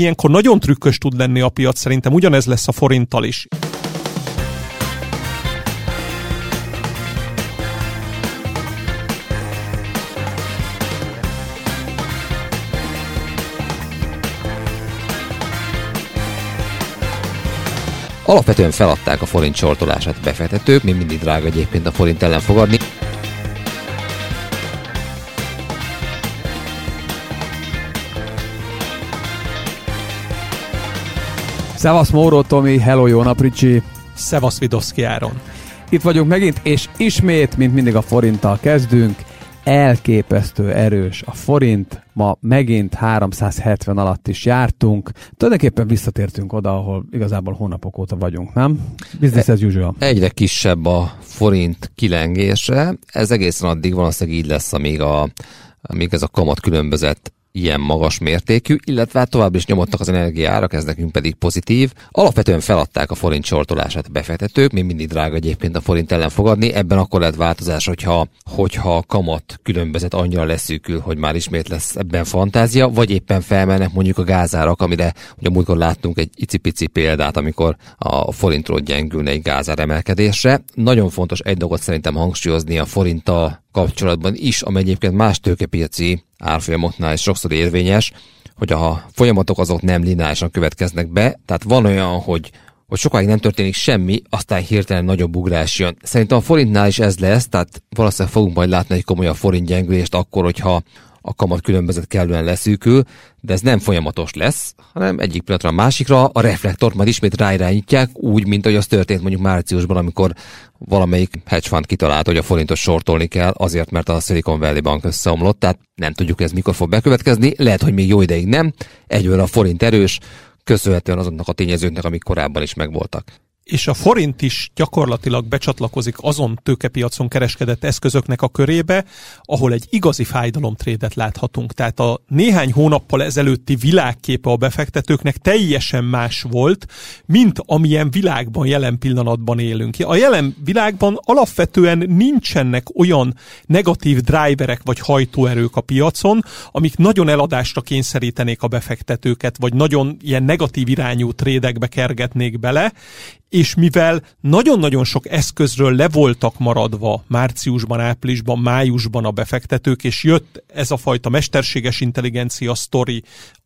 Ilyenkor nagyon trükkös tud lenni a piac, szerintem ugyanez lesz a forinttal is. Alapvetően feladták a forint sortolását befektetők, még mindig drága egyébként a forint ellen fogadni. Szevasz Móró Tomi, hello, jó nap Ricsi! Szevasz Vidovszki Áron! Itt vagyunk megint, és ismét, mint mindig a forinttal kezdünk. Elképesztő erős a forint, ma megint 370 alatt is jártunk. Tulajdonképpen visszatértünk oda, ahol igazából hónapok óta vagyunk, nem? Business as usual. Egyre kisebb a forint kilengése. Ez egészen addig valószínűleg így lesz, amíg, a, amíg ez a kamat különbözet ilyen magas mértékű, illetve hát tovább is nyomottak az energiárak, ez nekünk pedig pozitív. Alapvetően feladták a forint sortolását a befektetők, még mindig drága egyébként a forint ellen fogadni, ebben akkor lehet változás, hogyha, hogyha a kamat különbözet annyira leszűkül, hogy már ismét lesz ebben fantázia, vagy éppen felmennek mondjuk a gázárak, amire ugye múltkor láttunk egy icipici példát, amikor a forintról gyengülne egy gázár emelkedésre. Nagyon fontos egy dolgot szerintem hangsúlyozni a forinttal kapcsolatban is, amely egyébként más tőkepiaci árfolyamoknál is sokszor érvényes, hogy a folyamatok azok nem lineárisan következnek be, tehát van olyan, hogy hogy sokáig nem történik semmi, aztán hirtelen nagyobb ugrás jön. Szerintem a forintnál is ez lesz, tehát valószínűleg fogunk majd látni egy komolyabb forint gyengülést akkor, hogyha a kamat különbözet kellően leszűkül, de ez nem folyamatos lesz, hanem egyik pillanatra a másikra a reflektort majd ismét ráirányítják, úgy, mint ahogy az történt mondjuk márciusban, amikor valamelyik hedge fund kitalálta, hogy a forintos sortolni kell, azért, mert a Silicon Valley Bank összeomlott, tehát nem tudjuk, ez mikor fog bekövetkezni, lehet, hogy még jó ideig nem, egyőre a forint erős, köszönhetően azoknak a tényezőknek, amik korábban is megvoltak és a forint is gyakorlatilag becsatlakozik azon tőkepiacon kereskedett eszközöknek a körébe, ahol egy igazi fájdalomtrédet láthatunk. Tehát a néhány hónappal ezelőtti világképe a befektetőknek teljesen más volt, mint amilyen világban jelen pillanatban élünk. A jelen világban alapvetően nincsenek olyan negatív driverek vagy hajtóerők a piacon, amik nagyon eladásra kényszerítenék a befektetőket, vagy nagyon ilyen negatív irányú trédekbe kergetnék bele, és mivel nagyon-nagyon sok eszközről le voltak maradva márciusban, áprilisban, májusban a befektetők, és jött ez a fajta mesterséges intelligencia sztori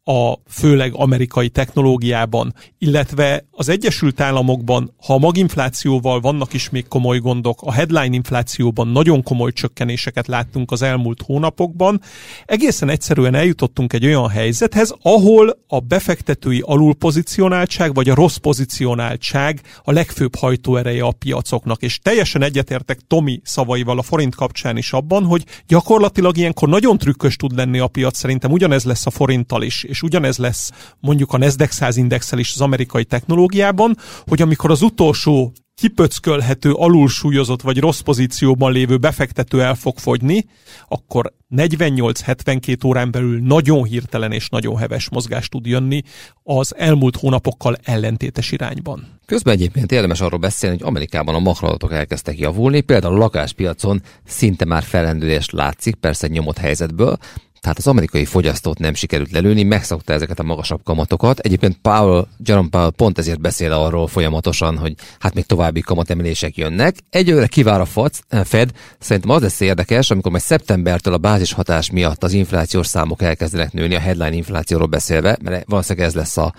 a főleg amerikai technológiában, illetve az Egyesült Államokban, ha a maginflációval vannak is még komoly gondok, a headline inflációban nagyon komoly csökkenéseket láttunk az elmúlt hónapokban, egészen egyszerűen eljutottunk egy olyan helyzethez, ahol a befektetői alulpozicionáltság vagy a rossz pozicionáltság a legfőbb hajtóereje a piacoknak, és teljesen egyetértek Tomi szavaival a forint kapcsán is abban, hogy gyakorlatilag ilyenkor nagyon trükkös tud lenni a piac, szerintem ugyanez lesz a forinttal is, és ugyanez lesz mondjuk a Nasdaq 100 indexel is az amerikai technológiában, hogy amikor az utolsó kipöckölhető, alulsúlyozott vagy rossz pozícióban lévő befektető el fog fogyni, akkor 48-72 órán belül nagyon hirtelen és nagyon heves mozgás tud jönni az elmúlt hónapokkal ellentétes irányban. Közben egyébként érdemes arról beszélni, hogy Amerikában a makroadatok elkezdtek javulni, például a lakáspiacon szinte már fellendülés látszik, persze nyomott helyzetből, tehát az amerikai fogyasztót nem sikerült lelőni, megszokta ezeket a magasabb kamatokat. Egyébként Powell, Jerome Powell pont ezért beszél arról folyamatosan, hogy hát még további kamatemelések jönnek. Egyőre kivár a eh, Fed, szerintem az lesz érdekes, amikor majd szeptembertől a bázis hatás miatt az inflációs számok elkezdenek nőni, a headline inflációról beszélve, mert valószínűleg ez lesz a,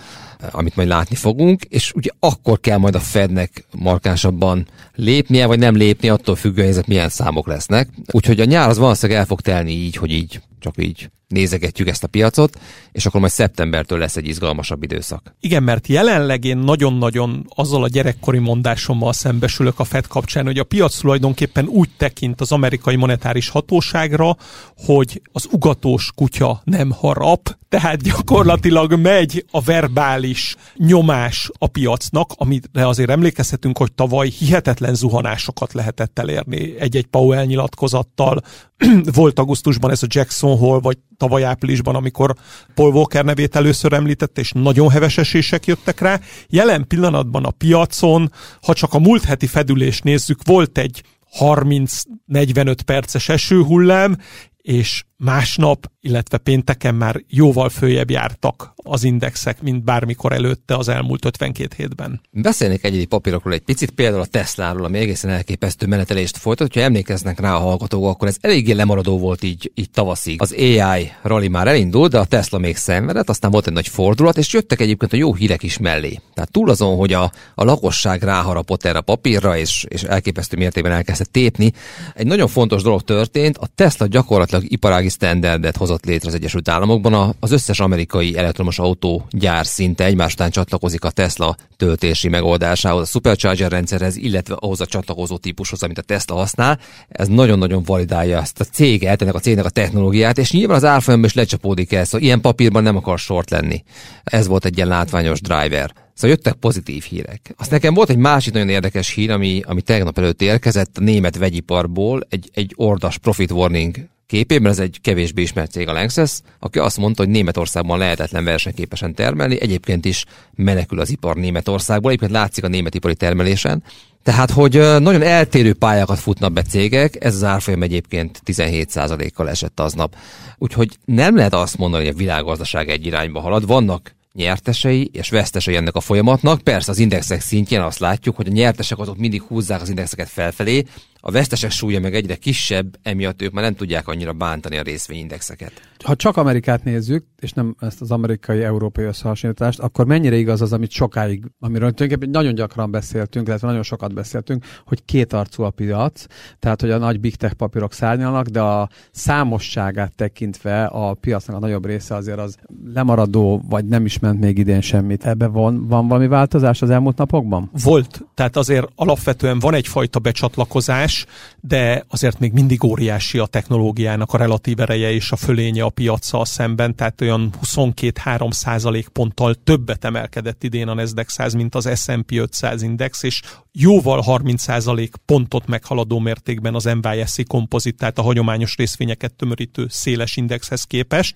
amit majd látni fogunk, és ugye akkor kell majd a Fednek markánsabban lépnie, vagy nem lépnie, attól függően, ezek milyen számok lesznek. Úgyhogy a nyár az valószínűleg el fog telni így, hogy így csak így nézegetjük ezt a piacot, és akkor majd szeptembertől lesz egy izgalmasabb időszak. Igen, mert jelenleg én nagyon-nagyon azzal a gyerekkori mondásommal szembesülök a Fed kapcsán, hogy a piac tulajdonképpen úgy tekint az amerikai monetáris hatóságra, hogy az ugatós kutya nem harap, tehát gyakorlatilag megy a verbális nyomás a piacnak, amire azért emlékezhetünk, hogy tavaly hihetetlen zuhanásokat lehetett elérni egy-egy Powell nyilatkozattal. Volt augusztusban ez a Jackson Hole, vagy tavaly áprilisban, amikor Paul Walker nevét először említett, és nagyon heves esések jöttek rá. Jelen pillanatban a piacon, ha csak a múlt heti fedülést nézzük, volt egy 30-45 perces esőhullám, és másnap, illetve pénteken már jóval följebb jártak az indexek, mint bármikor előtte az elmúlt 52 hétben. Beszélnék egyedi papírokról egy picit, például a Tesláról, ami egészen elképesztő menetelést folytat. Ha emlékeznek rá a hallgatók, akkor ez eléggé lemaradó volt így, így tavaszig. Az AI rally már elindult, de a Tesla még szenvedett, aztán volt egy nagy fordulat, és jöttek egyébként a jó hírek is mellé. Tehát túl azon, hogy a, a lakosság ráharapott erre a papírra, és, és elképesztő mértékben elkezdte tépni, egy nagyon fontos dolog történt, a Tesla gyakorlatilag iparági standardet hozott létre az Egyesült Államokban. Az összes amerikai elektromos autó gyár szinte egymás után csatlakozik a Tesla töltési megoldásához, a Supercharger rendszerhez, illetve ahhoz a csatlakozó típushoz, amit a Tesla használ. Ez nagyon-nagyon validálja ezt a céget, ennek a cégnek a technológiát, és nyilván az árfolyamban is lecsapódik ez, szóval ilyen papírban nem akar sort lenni. Ez volt egy ilyen látványos driver. Szóval jöttek pozitív hírek. Azt nekem volt egy másik nagyon érdekes hír, ami, ami tegnap előtt érkezett a német vegyiparból, egy, egy ordas profit warning képében, ez egy kevésbé ismert cég a Lanxess, aki azt mondta, hogy Németországban lehetetlen versenyképesen termelni, egyébként is menekül az ipar Németországból, egyébként látszik a német ipari termelésen, tehát, hogy nagyon eltérő pályákat futnak be cégek, ez az árfolyam egyébként 17%-kal esett aznap. Úgyhogy nem lehet azt mondani, hogy a világgazdaság egy irányba halad. Vannak nyertesei és vesztesei ennek a folyamatnak. Persze az indexek szintjén azt látjuk, hogy a nyertesek azok mindig húzzák az indexeket felfelé, a vesztesek súlya meg egyre kisebb, emiatt ők már nem tudják annyira bántani a részvényindexeket. Ha csak Amerikát nézzük, és nem ezt az amerikai-európai összehasonlítást, akkor mennyire igaz az, amit sokáig, amiről tulajdonképpen nagyon gyakran beszéltünk, illetve nagyon sokat beszéltünk, hogy két arcú a piac, tehát hogy a nagy big tech papírok szárnyalnak, de a számosságát tekintve a piacnak a nagyobb része azért az lemaradó, vagy nem is ment még idén semmit. Ebben van, van valami változás az elmúlt napokban? Volt, tehát azért alapvetően van egyfajta becsatlakozás, de azért még mindig óriási a technológiának a relatív ereje és a fölénye a piacsal szemben, tehát olyan 22-3 százalék ponttal többet emelkedett idén a Nasdaq 100, mint az S&P 500 index, és jóval 30 százalék pontot meghaladó mértékben az NYSE kompozit, tehát a hagyományos részvényeket tömörítő széles indexhez képest.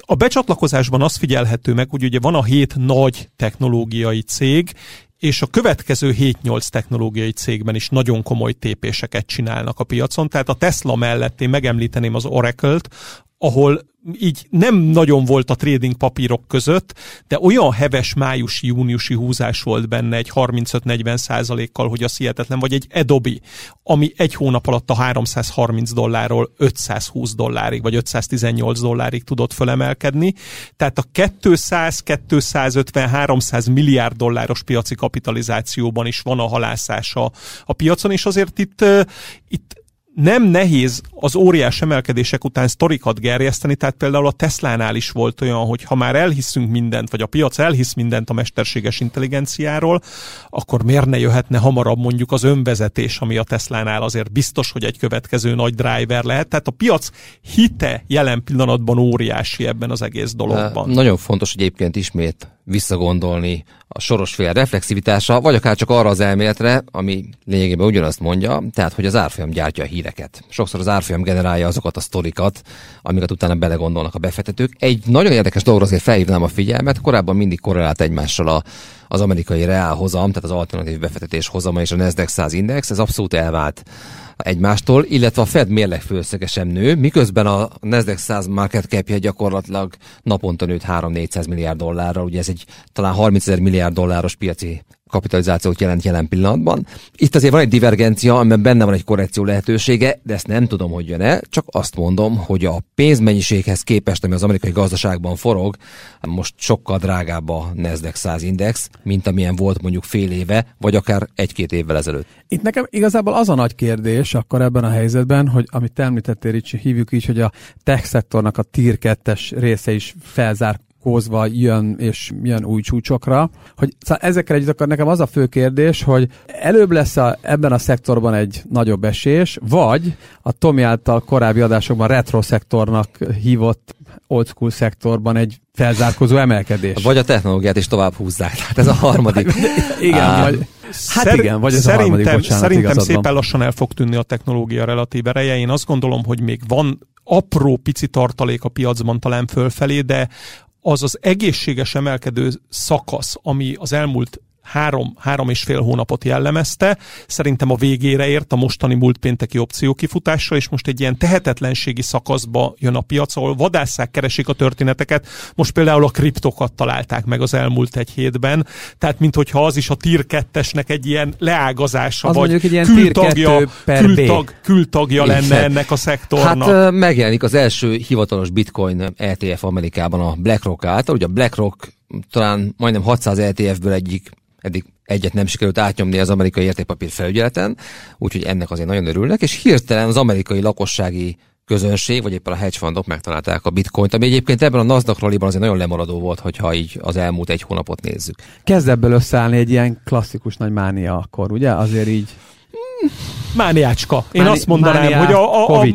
A becsatlakozásban az figyelhető meg, hogy ugye van a hét nagy technológiai cég, és a következő 7-8 technológiai cégben is nagyon komoly tépéseket csinálnak a piacon. Tehát a Tesla mellett én megemlíteném az Oracle-t, ahol így nem nagyon volt a trading papírok között, de olyan heves májusi-júniusi húzás volt benne egy 35-40 százalékkal, hogy az hihetetlen, vagy egy Adobe, ami egy hónap alatt a 330 dollárról 520 dollárig, vagy 518 dollárig tudott fölemelkedni. Tehát a 200, 250, 300 milliárd dolláros piaci kapitalizációban is van a halászása a piacon, és azért itt, itt nem nehéz az óriás emelkedések után sztorikat gerjeszteni, tehát például a Teslánál is volt olyan, hogy ha már elhiszünk mindent, vagy a piac elhisz mindent a mesterséges intelligenciáról, akkor miért ne jöhetne hamarabb mondjuk az önvezetés, ami a Teslánál azért biztos, hogy egy következő nagy driver lehet. Tehát a piac hite jelen pillanatban óriási ebben az egész dologban. Nagyon fontos egyébként ismét visszagondolni a sorosfél reflexivitása, vagy akár csak arra az elméletre, ami lényegében ugyanazt mondja, tehát hogy az árfolyam gyártja a híreket. Sokszor az árfolyam generálja azokat a sztorikat, amiket utána belegondolnak a befektetők. Egy nagyon érdekes dologra azért felhívnám a figyelmet, korábban mindig korrelált egymással a, az amerikai reál hozam, tehát az alternatív befektetés hozama és a Nasdaq 100 index, ez abszolút elvált egymástól, illetve a Fed mérleg főszege sem nő, miközben a Nasdaq 100 market capje gyakorlatilag naponta nőtt 3-400 milliárd dollárra, ugye ez egy talán 30 ezer milliárd dolláros piaci kapitalizációt jelent jelen pillanatban. Itt azért van egy divergencia, amiben benne van egy korrekció lehetősége, de ezt nem tudom, hogy jön-e, csak azt mondom, hogy a pénzmennyiséghez képest, ami az amerikai gazdaságban forog, most sokkal drágább a Nasdaq 100 index, mint amilyen volt mondjuk fél éve, vagy akár egy-két évvel ezelőtt. Itt nekem igazából az a nagy kérdés akkor ebben a helyzetben, hogy amit te említettél, Ricsi, hívjuk így, hogy a tech szektornak a tier 2 része is felzár kózva jön és jön új csúcsokra. Hogy, szóval ezekkel együtt akkor nekem az a fő kérdés, hogy előbb lesz a, ebben a szektorban egy nagyobb esés, vagy a Tomi által korábbi adásokban retro szektornak hívott old school szektorban egy felzárkozó emelkedés. Vagy a technológiát is tovább húzzák. Tehát ez a harmadik. igen, Á, vagy, hát Szer- igen, vagy ez szerintem, a harmadik, bocsánat, Szerintem szépen lassan el fog tűnni a technológia relatív ereje. Én azt gondolom, hogy még van apró pici tartalék a piacban talán fölfelé, de az az egészséges emelkedő szakasz, ami az elmúlt három, három és fél hónapot jellemezte. Szerintem a végére ért a mostani múlt pénteki opció kifutásra, és most egy ilyen tehetetlenségi szakaszba jön a piac, ahol vadásszák keresik a történeteket. Most például a kriptokat találták meg az elmúlt egy hétben, tehát minthogyha az is a tier 2-esnek egy ilyen leágazása, az vagy egy ilyen kültagja, kültag, kültagja lenne ennek a szektornak. Hát megjelenik az első hivatalos bitcoin ETF Amerikában a BlackRock által. Ugye a BlackRock talán majdnem 600 ETF-ből egyik eddig egyet nem sikerült átnyomni az amerikai értékpapír felügyeleten, úgyhogy ennek azért nagyon örülnek, és hirtelen az amerikai lakossági közönség, vagy éppen a hedge fundok megtalálták a bitcoint, ami egyébként ebben a Nasdaq rallyban azért nagyon lemaradó volt, hogyha így az elmúlt egy hónapot nézzük. Kezd ebből összeállni egy ilyen klasszikus nagy mánia akkor, ugye? Azért így... Mániácska. Én Máni- azt mondanám, hogy a, a, a,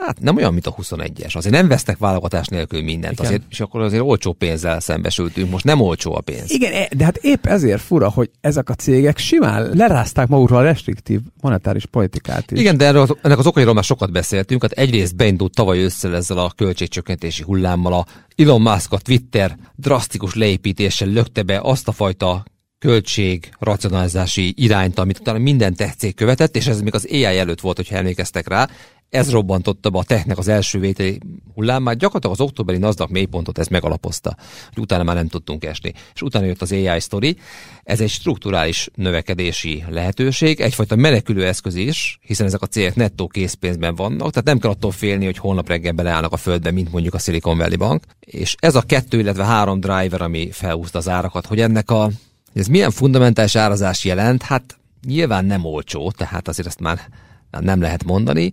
Hát nem olyan, mint a 21-es. Azért nem vesztek válogatás nélkül mindent. Azért, és akkor azért olcsó pénzzel szembesültünk. Most nem olcsó a pénz. Igen, e, de hát épp ezért fura, hogy ezek a cégek simán lerázták magukról a restriktív monetáris politikát is. Igen, de erről, ennek az okairól már sokat beszéltünk. Hát egyrészt beindult tavaly össze ezzel a költségcsökkentési hullámmal a Elon Musk a Twitter drasztikus leépítéssel lökte be azt a fajta költség racionalizási irányt, amit utána minden tech cég követett, és ez még az AI előtt volt, hogyha emlékeztek rá ez robbantotta be a technek az első vételi hullámát, gyakorlatilag az októberi NASDAQ mélypontot ez megalapozta, hogy utána már nem tudtunk esni. És utána jött az AI story, ez egy strukturális növekedési lehetőség, egyfajta menekülő eszköz is, hiszen ezek a cégek nettó készpénzben vannak, tehát nem kell attól félni, hogy holnap reggel beleállnak a földbe, mint mondjuk a Silicon Valley Bank. És ez a kettő, illetve három driver, ami felhúzta az árakat, hogy ennek a ez milyen fundamentális árazás jelent, hát nyilván nem olcsó, tehát azért ezt már nem lehet mondani,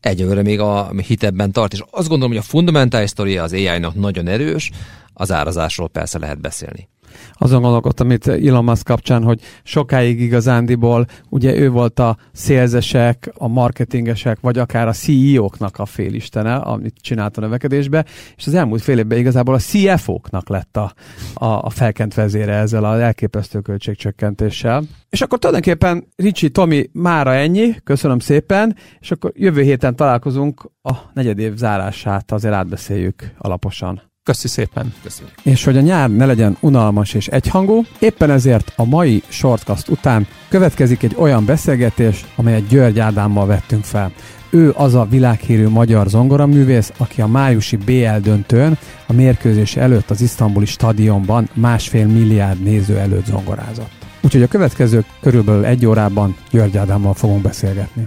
egyelőre még a hitebben tart, és azt gondolom, hogy a fundamentális sztoria az AI-nak nagyon erős, az árazásról persze lehet beszélni azon gondolkodtam itt Elon Musk kapcsán, hogy sokáig igazándiból ugye ő volt a szélzesek, a marketingesek, vagy akár a CEO-knak a félistene, amit csinált a növekedésbe, és az elmúlt fél évben igazából a CFO-knak lett a, a, a felkent vezére ezzel az elképesztő költségcsökkentéssel. És akkor tulajdonképpen Ricsi, Tomi, mára ennyi, köszönöm szépen, és akkor jövő héten találkozunk a negyedév zárását, azért átbeszéljük alaposan. Köszi szépen. Köszönjük. És hogy a nyár ne legyen unalmas és egyhangú, éppen ezért a mai shortcast után következik egy olyan beszélgetés, amelyet György Ádámmal vettünk fel. Ő az a világhírű magyar zongoraművész, aki a májusi BL döntőn a mérkőzés előtt az isztambuli stadionban másfél milliárd néző előtt zongorázott. Úgyhogy a következő körülbelül egy órában György Ádámmal fogunk beszélgetni.